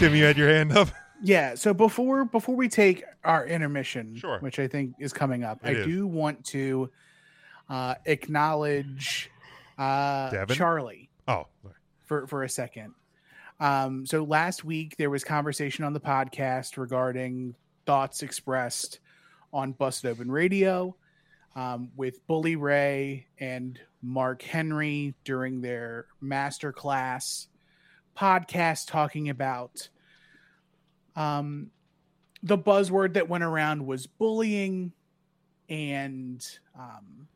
Tim, you had your hand up. Yeah. So before before we take our intermission, Sure. which I think is coming up, It I is. do want to uh, acknowledge uh? Charlie Oh, sorry. for for a second. Um, so last week there was conversation on the podcast regarding thoughts expressed on Busted Open Radio um, with Bully Ray and Mark Henry during their masterclass podcast talking about um, the buzzword that went around was bullying and um,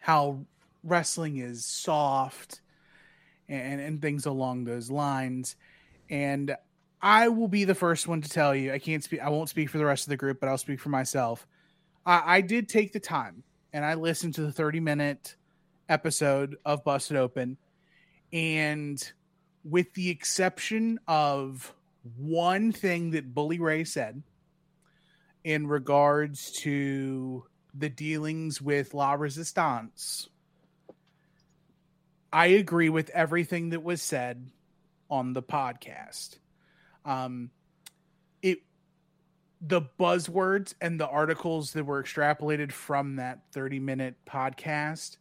how wrestling is soft and, and things along those lines. And I will be the first one to tell you, I can't speak, I won't speak for the rest of the group, but I'll speak for myself. I, I did take the time and I listened to the 30 minute episode of Busted Open. And with the exception of one thing that Bully Ray said in regards to the dealings with La Resistance, I agree with everything that was said on the podcast. Um, it the buzzwords and the articles that were extrapolated from that 30 minute podcast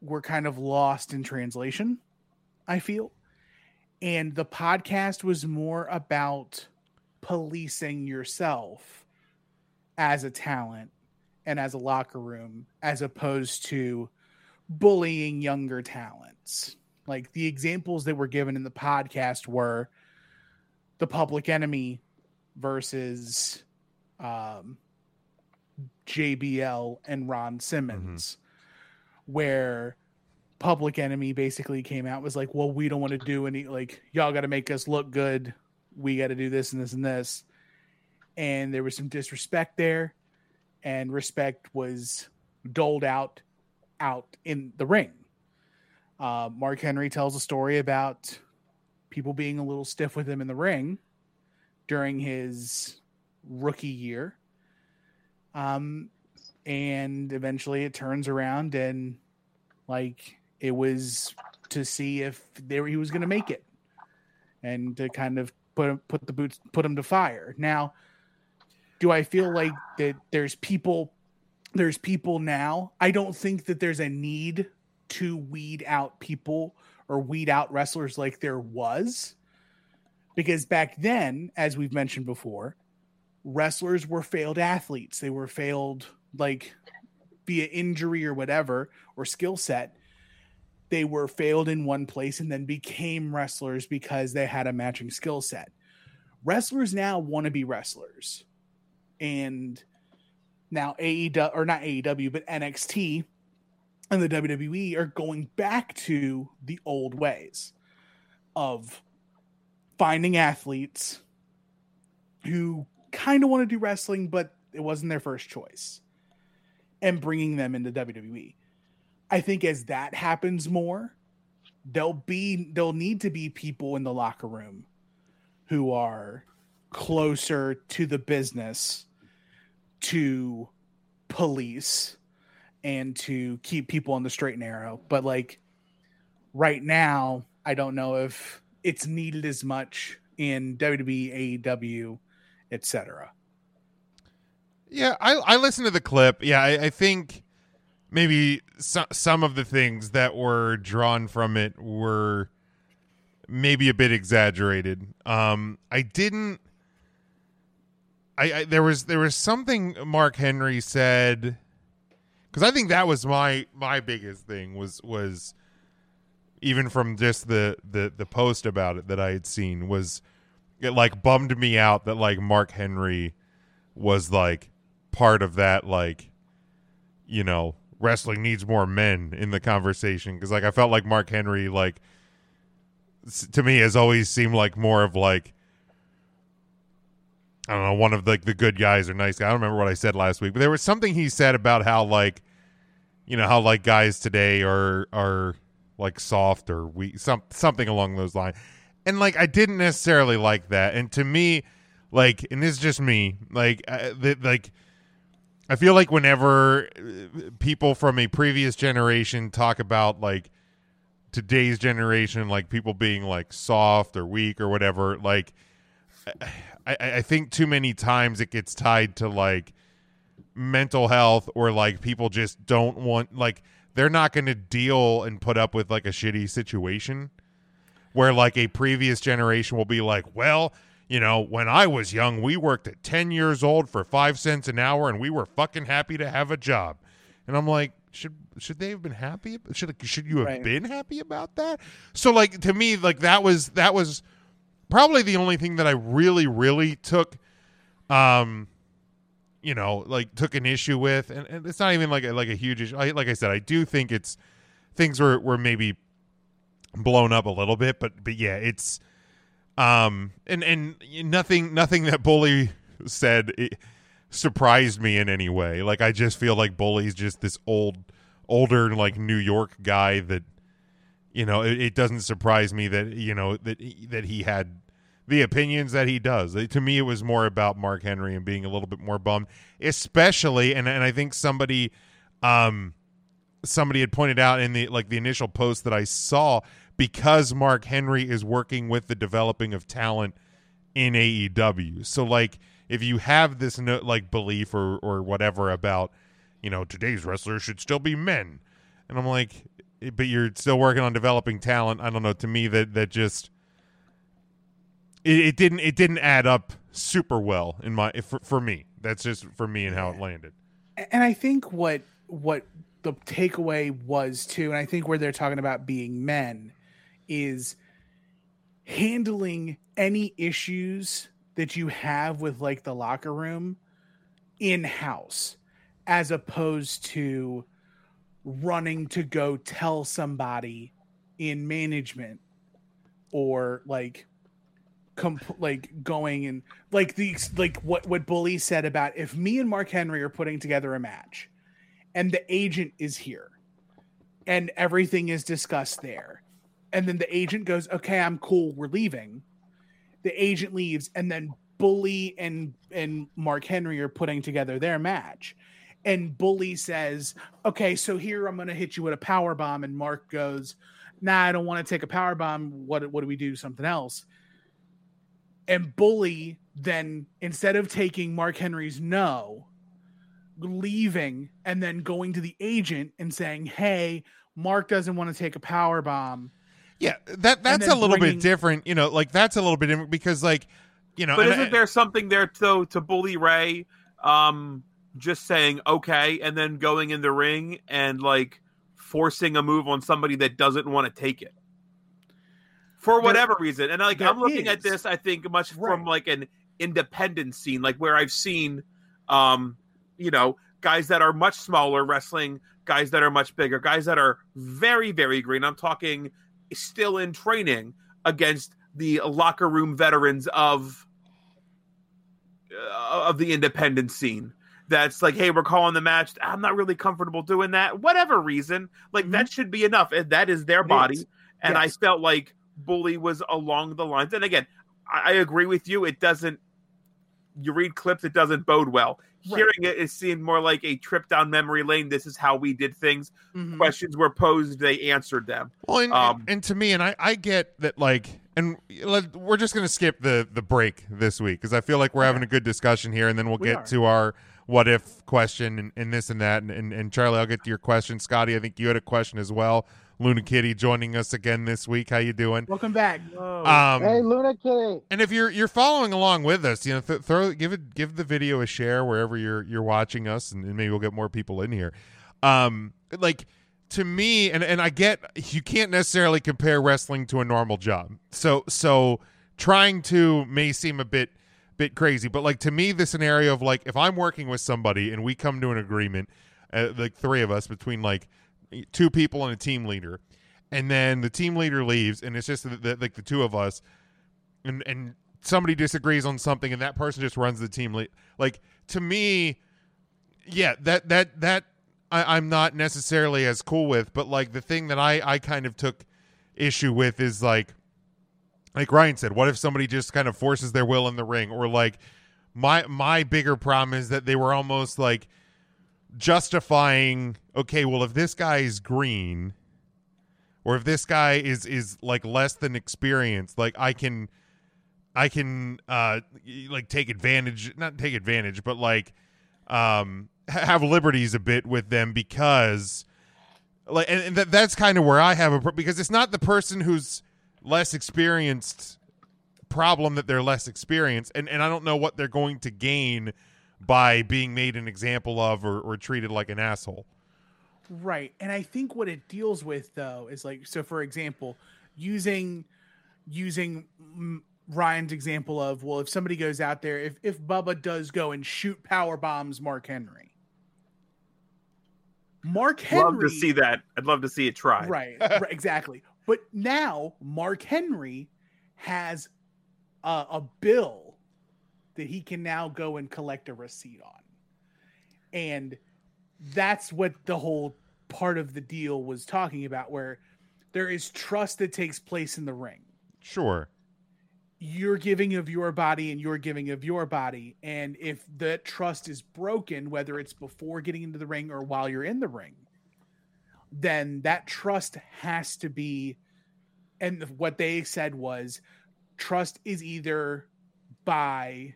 were kind of lost in translation, I feel. And the podcast was more about policing yourself as a talent and as a locker room as opposed to bullying younger talents. Like the examples that were given in the podcast were the public enemy versus um, JBL and Ron Simmons, where public enemy basically came out was like, well, we don't want to do any like y'all got to make us look good. We got to do this and this and this. And there was some disrespect there, and respect was doled out out in the ring. Uh, Mark Henry tells a story about people being a little stiff with him in the ring during his rookie year. Um, and eventually it turns around and like it was to see if there he was going to make it and to kind of put put the boots, put him to fire. Now, do I feel like that there's people there's people now. I don't think that there's a need to weed out people or weed out wrestlers like there was. Because back then, as we've mentioned before, wrestlers were failed athletes. They were failed like via injury or whatever or skill set. They were failed in one place and then became wrestlers because they had a matching skill set. Wrestlers now want to be wrestlers. And now AEW or not AEW, but NXT and the WWE are going back to the old ways of finding athletes who kind of want to do wrestling, but it wasn't their first choice, and bringing them into WWE. I think as that happens more, there'll be there'll need to be people in the locker room who are closer to the business to police and to keep people on the straight and narrow. But like right now, I don't know if it's needed as much in WWE, AEW, etc. Yeah, I I listened to the clip. Yeah, I, I think maybe so, some of the things that were drawn from it were maybe a bit exaggerated. Um, I didn't. I, I there was there was something Mark Henry said because I think that was my my biggest thing was was even from just the the the post about it that I had seen was it like bummed me out that like Mark Henry was like part of that like you know wrestling needs more men in the conversation because like I felt like Mark Henry like to me has always seemed like more of like I don't know one of like the good guys or nice guys. I don't remember what I said last week, but there was something he said about how like you know how like guys today are are like soft or weak some something along those lines. And like I didn't necessarily like that. And to me like and this is just me like uh, the, like I feel like whenever uh, people from a previous generation talk about like today's generation, like people being like soft or weak or whatever. Like, I, I think too many times it gets tied to like mental health or like people just don't want like they're not going to deal and put up with like a shitty situation where like a previous generation will be like, well, you know, when I was young, we worked at 10 years old for 5 cents an hour and we were fucking happy to have a job. And I'm like, should should they have been happy? Should should you have Right. been happy about that? So like to me like that was that was probably the only thing that I really really took um you know like took an issue with and, and it's not even like a, like a huge issue I, like i said i do think it's things were were maybe blown up a little bit but but yeah it's um and and nothing nothing that bully said it surprised me in any way like i just feel like bully's just this old older like new york guy that you know it, it doesn't surprise me that you know that that he had the opinions that he does. To me, it was more about Mark Henry and being a little bit more bummed, especially, and and I think somebody, um, somebody had pointed out in the like the initial post that I saw because Mark Henry is working with the developing of talent in AEW. So like, if you have this no, like belief or or whatever about, you know, today's wrestlers should still be men, and I'm like, eh, but you're still working on developing talent. I don't know. To me, that that just it, it didn't it didn't add up super well in my for, for me. That's just for me and how it landed. and I think what what the takeaway was too, and I think where they're talking about being men is handling any issues that you have with like the locker room in house as opposed to running to go tell somebody in management or like comp- like going and like the like what what bully said about if me and Mark Henry are putting together a match and the agent is here and everything is discussed there and then the agent goes okay I'm cool we're leaving. The agent leaves and then bully and and Mark Henry are putting together their match. And bully says okay so here I'm going to hit you with a power bomb. And Mark goes nah I don't want to take a power bomb. What what do we do? Something else. And bully then instead of taking Mark Henry's no, leaving and then going to the agent and saying, "Hey, Mark doesn't want to take a power bomb." Yeah, that that's a little bringing- bit different. You know, like that's a little bit different because like you know, But isn't I- there something there though to bully Ray? Um, just saying okay, and then going in the ring and like forcing a move on somebody that doesn't want to take it for There- whatever reason. And like I'm looking at this, I think much Right. from like an independent scene, like where I've seen, um, you know, guys that are much smaller wrestling, guys that are much bigger, guys that are very very green. I'm talking still in training against the locker room veterans of uh, of the independent scene. That's like hey we're calling the match. I'm not really comfortable doing that. Whatever reason like Mhm. that should be enough. And that is their body. is. and i felt like bully was along the lines. And again I, I agree with you. It doesn't you read clips it doesn't bode well Right. hearing it it seemed more like a trip down memory lane this is how we did things Mhm. questions were posed they answered them Well, and, Um, and to me, and I, I get that, like, and let, we're just going to skip the the break this week because I feel like we're having a good discussion here, and then we'll We get are. to our what if question and, and this and that, and, and and Charlie, I'll get to your question. Scotty, I think you had a question as well. Luna Kitty joining us again this week. How you doing? Welcome back. Um, hey, Luna Kitty. and if you're you're following along with us, you know, th- throw give it give the video a share wherever you're you're watching us, and, and maybe we'll get more people in here. Um, like to me, and and I get you can't necessarily compare wrestling to a normal job. So so trying to may seem a bit bit crazy, but like to me, the scenario of like if I'm working with somebody and we come to an agreement, uh, like three of us between like two people and a team leader, and then the team leader leaves, and it's just the, the, like the two of us. And and somebody disagrees on something and that person just runs the team lead like to me yeah that that that I, i'm not necessarily as cool with but like the thing that i i kind of took issue with is like like ryan said what if somebody just kind of forces their will in the ring? Or like my my bigger problem is that they were almost like justifying okay well if this guy is green or if this guy is is like less than experienced, like I can I can uh like take advantage not take advantage, but like um have liberties a bit with them because like and, and that, that's kind of where I have a pro- because it's not the person who's less experienced problem that they're less experienced and and I don't know what they're going to gain by being made an example of or, or treated like an asshole. Right. And I think what it deals with though is like so for example, using using Ryan's example of well if somebody goes out there if if Bubba does go and shoot power bombs Mark Henry. Mark Henry Love to see that. I'd love to see it try. Right, right, exactly. But now Mark Henry has a, a bill that he can now go and collect a receipt on. And that's what the whole part of the deal was talking about, where there is trust that takes place in the ring. Sure. You're giving of your body and you're giving of your body. And if that trust is broken, whether it's before getting into the ring or while you're in the ring, then that trust has to be and what they said was trust is either by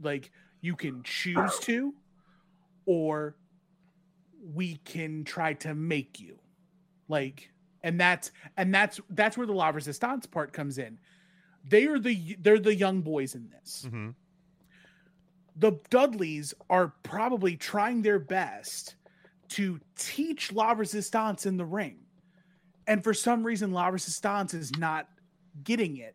like you can choose to or we can try to make you like and that's and that's that's where the la resistance part comes in they are the they're the young boys in this Mm-hmm. the Dudleys are probably trying their best to teach La Resistance in the ring. And for some reason, La Resistance is not getting it.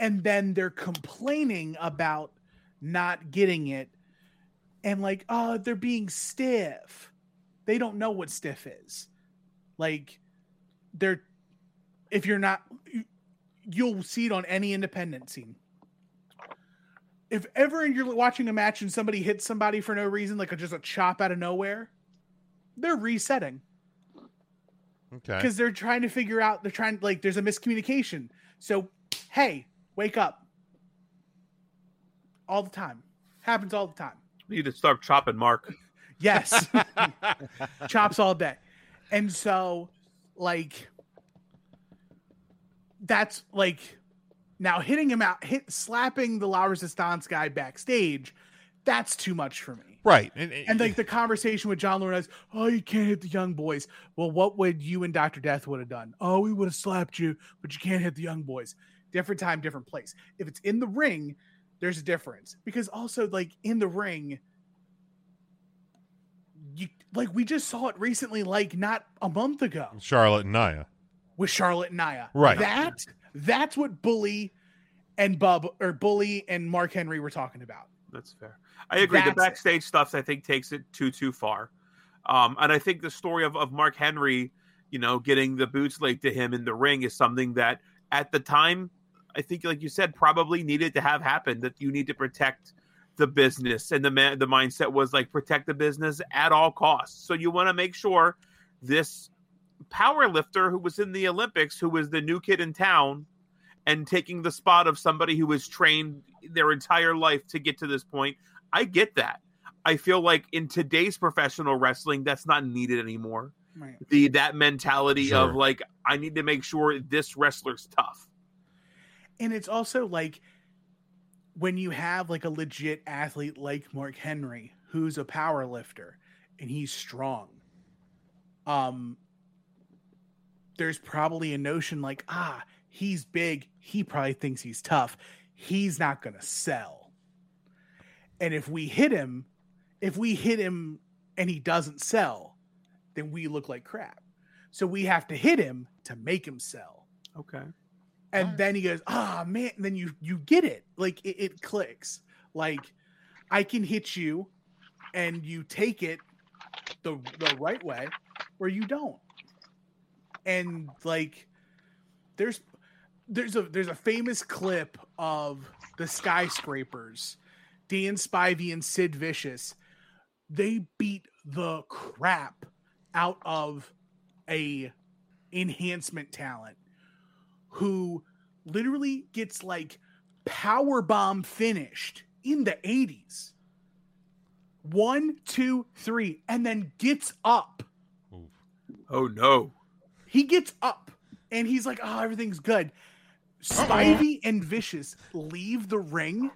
And then they're complaining about not getting it. And like, oh, they're being stiff. They don't know what stiff is. Like, they're, if you're not, you- you'll see it on any independent scene if ever you're watching a match and somebody hits somebody for no reason, like a, just a chop out of nowhere, they're resetting Okay. because they're trying to figure out. They're trying like there's a miscommunication. So hey, wake up! All the time happens all the time. You Need to start chopping Mark. Yes, chops all day, and so like that's like now hitting him out, hit slapping the La Resistance guy backstage. That's too much for me. right. And, And like the conversation with John Laurinaitis, oh, you can't hit the young boys. Well, what would you and Dr. Death would have done? Oh, we would have slapped you, but you can't hit the young boys. Different time, different place. If it's in the ring, there's a difference. Because also, like in the ring, you like we just saw it recently, like not a month ago Charlotte and Nia. with Charlotte and Nia. Right. That that's what Bully and Bub or Bully and Mark Henry were talking about. That's fair. I agree. That's the it. backstage stuff, I think, takes it too too far. Um, and I think the story of, of Mark Henry, you know, getting the boots laid to him in the ring is something that at the time, I think, like you said, probably needed to have happen. That you need to protect the business, and the man, the mindset was like protect the business at all costs. So you want to make sure this power lifter who was in the Olympics, who was the new kid in town, and taking the spot of somebody who was trained their entire life to get to this point. I get that. I feel like in today's professional wrestling, that's not needed anymore. Right. The that mentality Sure. of like, I need to make sure this wrestler's tough. And it's also like when you have like a legit athlete like Mark Henry, who's a power lifter and he's strong. Um there's probably a notion like, ah, he's big, he probably thinks he's tough. He's not gonna sell. And if we hit him, if we hit him and he doesn't sell, then we look like crap. So we have to hit him to make him sell Okay. And then he goes ah man and then you you get it. Like it, it clicks. Like i can hit you and you take it the the right way or you don't. And like there's there's a there's a famous clip of the skyscrapers dan spivey and sid vicious. They beat the crap out of a enhancement talent who literally gets like power bomb finished in the 80s. One, two, three, and then gets up Oh no. he gets up and he's like, "Oh, everything's good." Spivey and Vicious leave the ring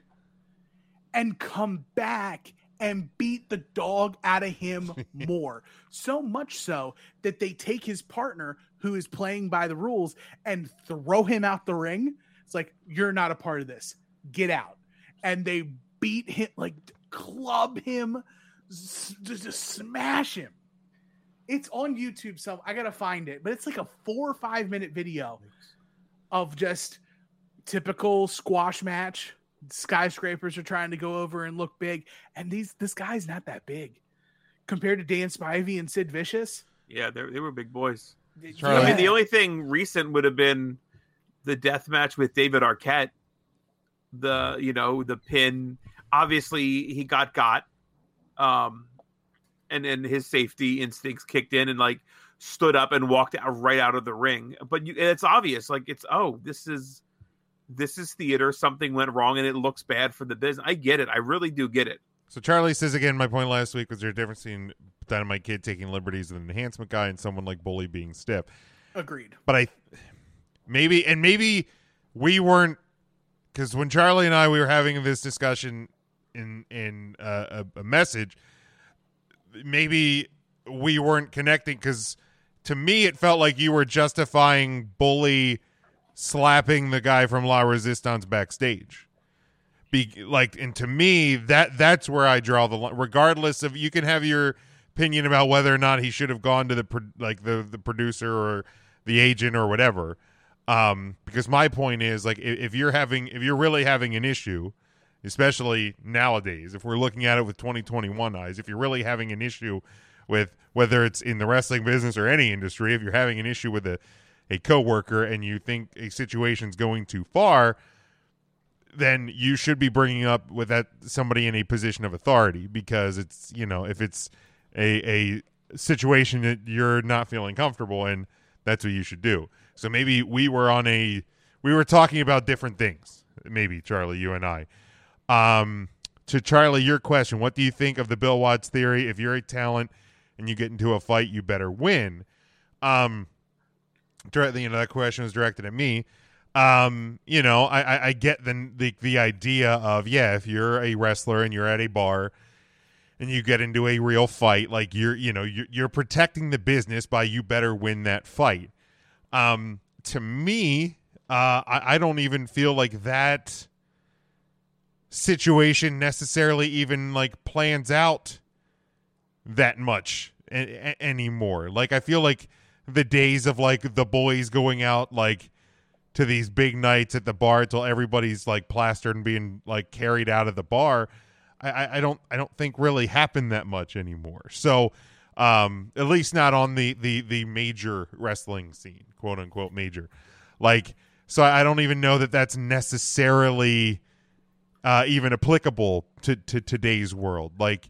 and come back and beat the dog out of him more. So much so that they take his partner who is playing by the rules and throw him out the ring. It's like, you're not a part of this. Get out. And they beat him, like club him, just, smash him. It's on YouTube, so I gotta find it, but it's like a four or five minute video of just typical squash match. Skyscrapers are trying to go over and look big, and these this guy's not that big compared to Dan Spivey and Sid Vicious. Yeah, they were big boys. Charlie. I mean, the only thing recent would have been the death match with David Arquette. The you know the pin. Obviously, he got got, um, and then his safety instincts kicked in and like stood up and walked out right out of the ring. But you, it's obvious, like it's oh, this is this is theater. Something went wrong, and it looks bad for the business. I get it. I really do get it. So Charlie says again, my point last week was there a difference between Dynamite Kid taking liberties with an enhancement guy and someone like Bully being stiff. Agreed. But I maybe and maybe we weren't because when Charlie and I we were having this discussion in in uh, a, a message, maybe we weren't connecting because to me it felt like you were justifying Bully slapping the guy from La Resistance backstage. Be like, and to me that that's where I draw the line. Regardless of you can have your opinion about whether or not he should have gone to the pro- like the the producer or the agent or whatever. Um, because my point is like if, if you're having if you're really having an issue, especially nowadays, if we're looking at it with 2021 eyes, if you're really having an issue with whether it's in the wrestling business or any industry, if you're having an issue with a a coworker and you think a situation's going too far, then you should be bringing up with that somebody in a position of authority because it's you know if it's a a situation that you're not feeling comfortable in, that's what you should do. So maybe we were on a we were talking about different things. Maybe Charlie, you and I. Um, to Charlie, your question: What do you think of the Bill Watts theory? If you're a talent and you get into a fight, you better win. Um, directly, you know that question was directed at me. Um, you know, I, I, I get the, the the idea of yeah, if you're a wrestler and you're at a bar and you get into a real fight, like you're you know you're, you're protecting the business by you better win that fight. Um, to me, uh, I, I don't even feel like that situation necessarily even like plans out that much a- a- anymore. Like I feel like the days of like the boys going out like to these big nights at the bar until everybody's like plastered and being like carried out of the bar. I, I, I don't I don't think really happen that much anymore. So um at least not on the the the major wrestling scene, quote unquote major. Like so I don't even know that that's necessarily uh even applicable to to today's world. Like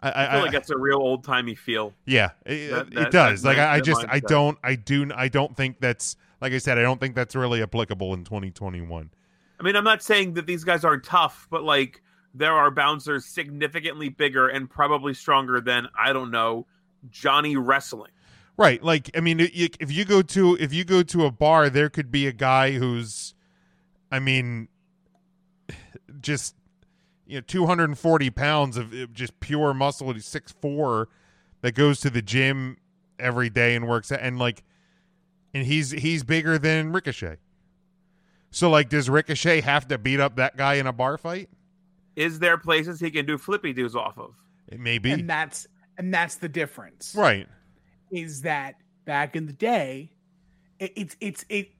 I, I, I feel like that's a real old timey feel. yeah, it, That- it that- does. Like I, I just I don't I do I don't think that's like I said I don't think that's really applicable in 2021. I mean, I'm not saying that these guys aren't tough, but like there are bouncers significantly bigger and probably stronger than I don't know Johnny Wrestling. Right. Like I mean if you go to if you go to a bar there could be a guy who's I mean just you know 240 pounds of uh, just pure muscle he's 6'4 that goes to the gym every day and works and like and he's he's bigger than Ricochet. So like does Ricochet have to beat up that guy in a bar fight? Is there places he can do flippy doos off of? It may be. And that's and that's the difference. right. Is that back in the day, it, it's it's it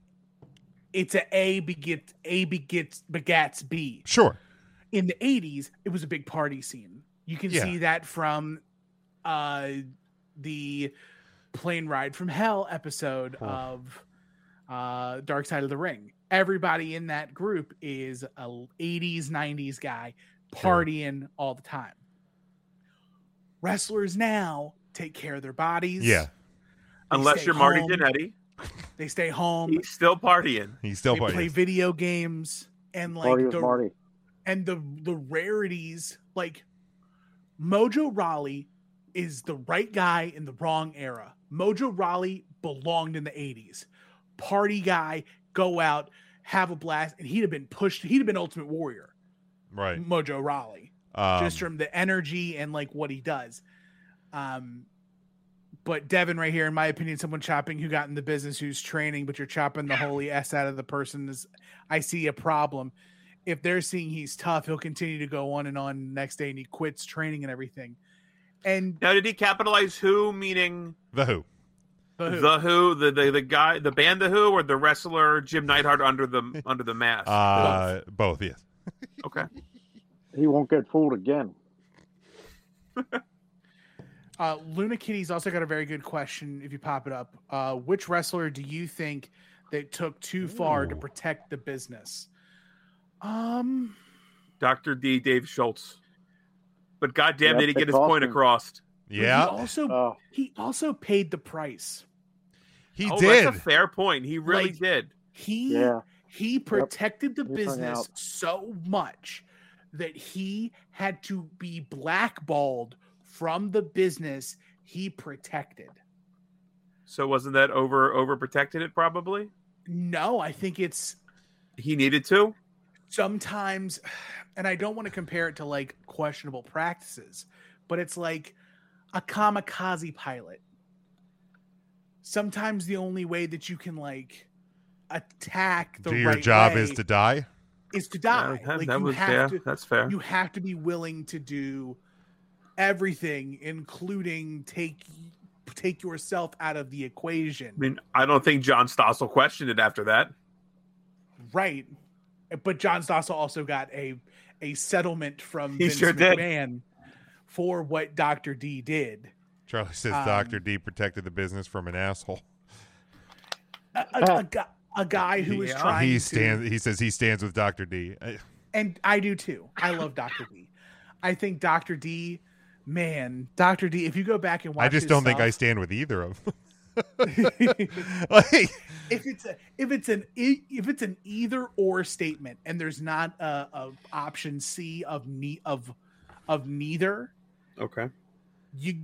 it's a A begets A begets begats B. Sure. in the 80s it was a big party scene you can Yeah. see that from uh the plane ride from hell episode Huh. of uh dark side of the ring everybody in that group is a 80s 90s guy Sure. partying all the time wrestlers now take care of their bodies Yeah. They Unless you're Marty home. Jannetty, they stay home he's still partying. He's still they partying. play video games and like Marty the, Marty. and the the rarities like Mojo Rawley is the right guy in the wrong era. Mojo Rawley belonged in the 80s. Party guy, go out, have a blast, and he'd have been pushed. He'd have been Ultimate Warrior, Right. Mojo Rawley, Um, just from the energy and like what he does. Um, but Devin, right here, in my opinion, someone chopping who got in the business, who's training, but you're chopping the holy s out of the person. Is I see a problem. If they're seeing he's tough, he'll continue to go on and on next day, and he quits training and everything. And Now, did he capitalize who? Meaning the Who. the who? the Who, the, the the guy, the band, the Who, or the wrestler Jim Neidhart under the under the mask? Uh, both. Yes. okay. He won't get fooled again. Uh, Luna Kitty's also got a very good question. If you pop it up, uh, which wrestler do you think that took too far to protect the business? Um, Dr. D. Dave Schultz. But goddamn, Yep, did he get his point him. across? but he Yeah, also Oh, he also paid the price. he oh, did. That's a fair point. He really Like- did. He yeah. he protected the He business so much that he had to be blackballed from the business he protected. So wasn't that over overprotected? It probably No, I think it's he needed to. Sometimes and I don't want to compare it to like questionable practices, but it's like a kamikaze pilot. Sometimes the only way that you can like attack the Do your right job way is to die. is to die. Yeah, like that you was have yeah, to that's fair. you have to be willing to do everything including take take yourself out of the equation I mean, I don't think John Stossel questioned it after that. right but john stossel also got a a settlement from He Vince sure did. McMahon for what dr d did Charlie says Um, Doctor D protected the business from an asshole. a, a, a, a guy who was Yeah. trying He to stands. He says he stands with Doctor D. and i do too i love dr d i think dr d man dr d if you go back and watch I just his don't think I stand with either of them. Like, if it's a if it's an if it's an either or statement and there's not a, a option C of ne- of of neither, Okay. you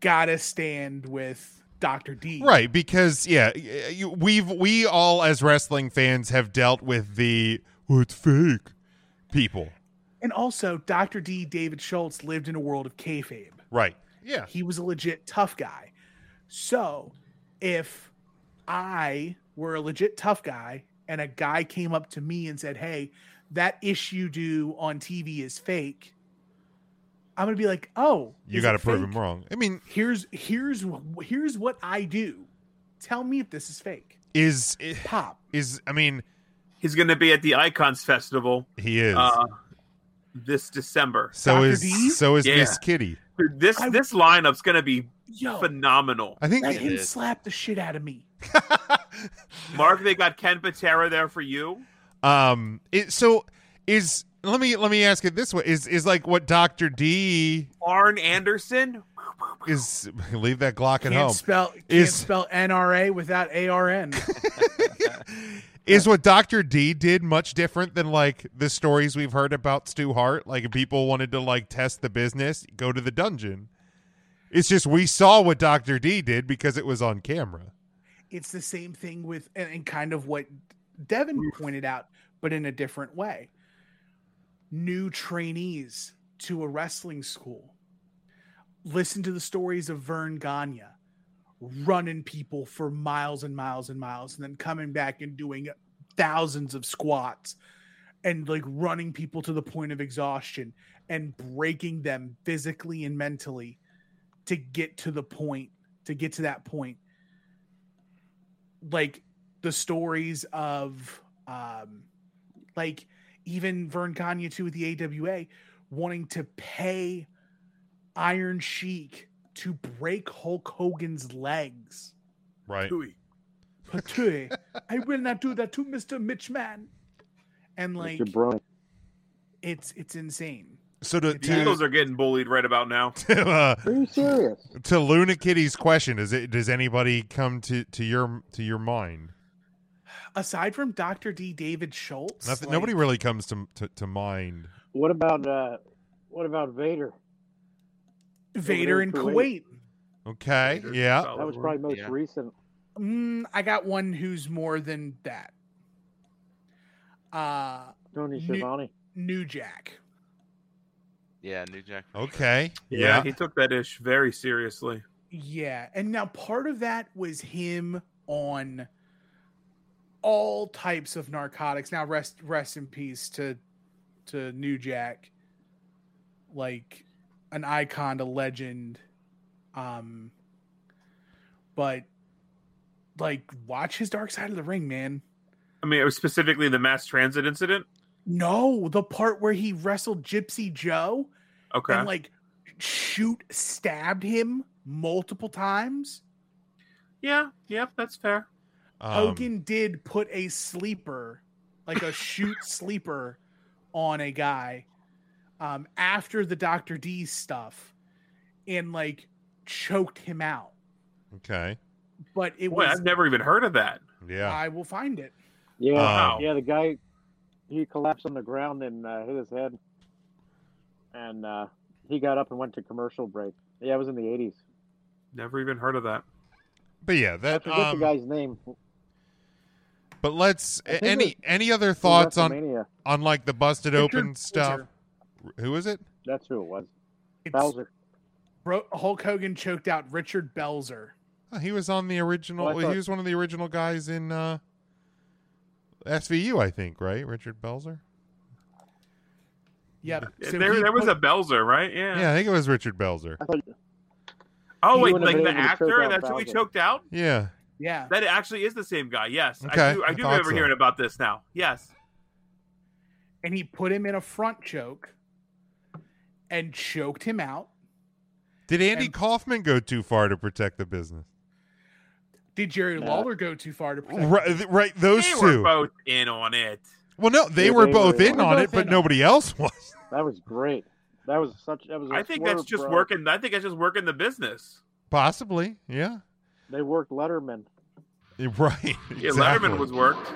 gotta stand with Doctor D. right? Because yeah, you, we've we all as wrestling fans have dealt with the oh, it's fake people. And also, Doctor D. David Schultz lived in a world of kayfabe. Right. Yeah. He was a legit tough guy. So, if I were a legit tough guy and a guy came up to me and said, "Hey, that issue you do on TV is fake," I'm gonna be like, "Oh, You got to prove fake? him wrong. I mean, Here's here's here's what I do. Tell me if this is fake." is Pop. is I mean, He's going to be at the Icons Festival he is. uh, this December. so Dr. is D? so is Yeah. Miss Kitty. Dude, this I- this lineup's going to be Yo, phenomenal. I think let It him is. slap the shit out of me. Mark, they got Ken Patera there for you. um it so is let me let me ask it this way is is like what Dr. D Arn Anderson. is leave that Glock at Can't home. spell can't Is- spell NRA without ARN. is what Dr. D did much different than like the stories we've heard about Stu Hart? Like if people wanted to like test the business, go to the dungeon. It's just we saw what Dr. D did because it was on camera. it's the same thing with and, and kind of what Devin pointed out, but in a different way. New trainees to a wrestling school. Listen to the stories of Verne Gagne running people for miles and miles and miles, and then coming back and doing thousands of squats and like running people to the point of exhaustion and breaking them physically and mentally to get to the point, to get to that point like the stories of um like even Verne Gagne too with the AWA wanting to pay Iron Sheik to break Hulk Hogan's legs. Right. Patui, I will not do that to Mr. Mitchman. And like Mr. It's it's insane. So to The to, Eagles are getting bullied right about now. to, uh, Are you serious? to Luna Kitty's question, does it does anybody come to to your to your mind? Aside from Dr. D. David Schultz, Nothing, like, nobody really comes to, to to mind. What about uh what about Vader? Vader in Kuwait. Kuwait. Okay. Vader's Yeah. That was probably most Yeah. recent. Mm, I got one who's more than that. Uh, Tony New- New Jack. Yeah, New Jack. for sure. Okay. Yeah, Yeah. he took that ish very seriously. Yeah, and now part of that was him on all types of narcotics. Now rest rest in peace to to New Jack, like an icon, a legend. Um, but like, watch his Dark Side of the Ring, man. I mean, it was specifically the mass transit incident. No, the part where he wrestled Gypsy Joe Okay. and like shoot stabbed him multiple times. yeah, yeah, that's fair. Um, Hogan did put a sleeper, like a shoot sleeper, on a guy um, after the Doctor D stuff, and like choked him out. Okay. But it Boy, was. I've never even heard of that. Yeah. I will find it. Yeah, Wow. yeah. The guy, he collapsed on the ground and uh, hit his head, and uh, he got up and went to commercial break. Yeah, it was in the eighties. Never even heard of that. But yeah, I that. forget Um, the guy's name. but let's. Any it any other thoughts on WrestleMania. on like the busted Richard open stuff? Belzer. Who is it? That's who it was. It's Bowser. Bro- Hulk Hogan choked out Richard Belzer. Oh, he was on the original. Oh, thought- he was one of the original guys in uh, SVU, I think. Right, Richard Belzer. Yep. So there, he there was put- a Belzer, right? Yeah. Yeah, I think it was Richard Belzer. Thought Oh wait, like the been able to choke actor? out That's who he choked out. Yeah. yeah. That actually is the same guy. Yes, Okay, I do. I I do thought remember so. hearing about this now. Yes. and he put him in a front choke and choked him out. Did Andy And- Kaufman go too far to protect the business? Did Jerry No. Lawler go too far to protect? Right, th- right those they two. were both in on it. Well, no, they Yeah, were they both were. in They were on it, but in on nobody else was. that was great. That was such. That was. I I think that's just working. I think that's just working the business. Possibly, yeah. They worked Letterman. Right. Yeah. Letterman was worked.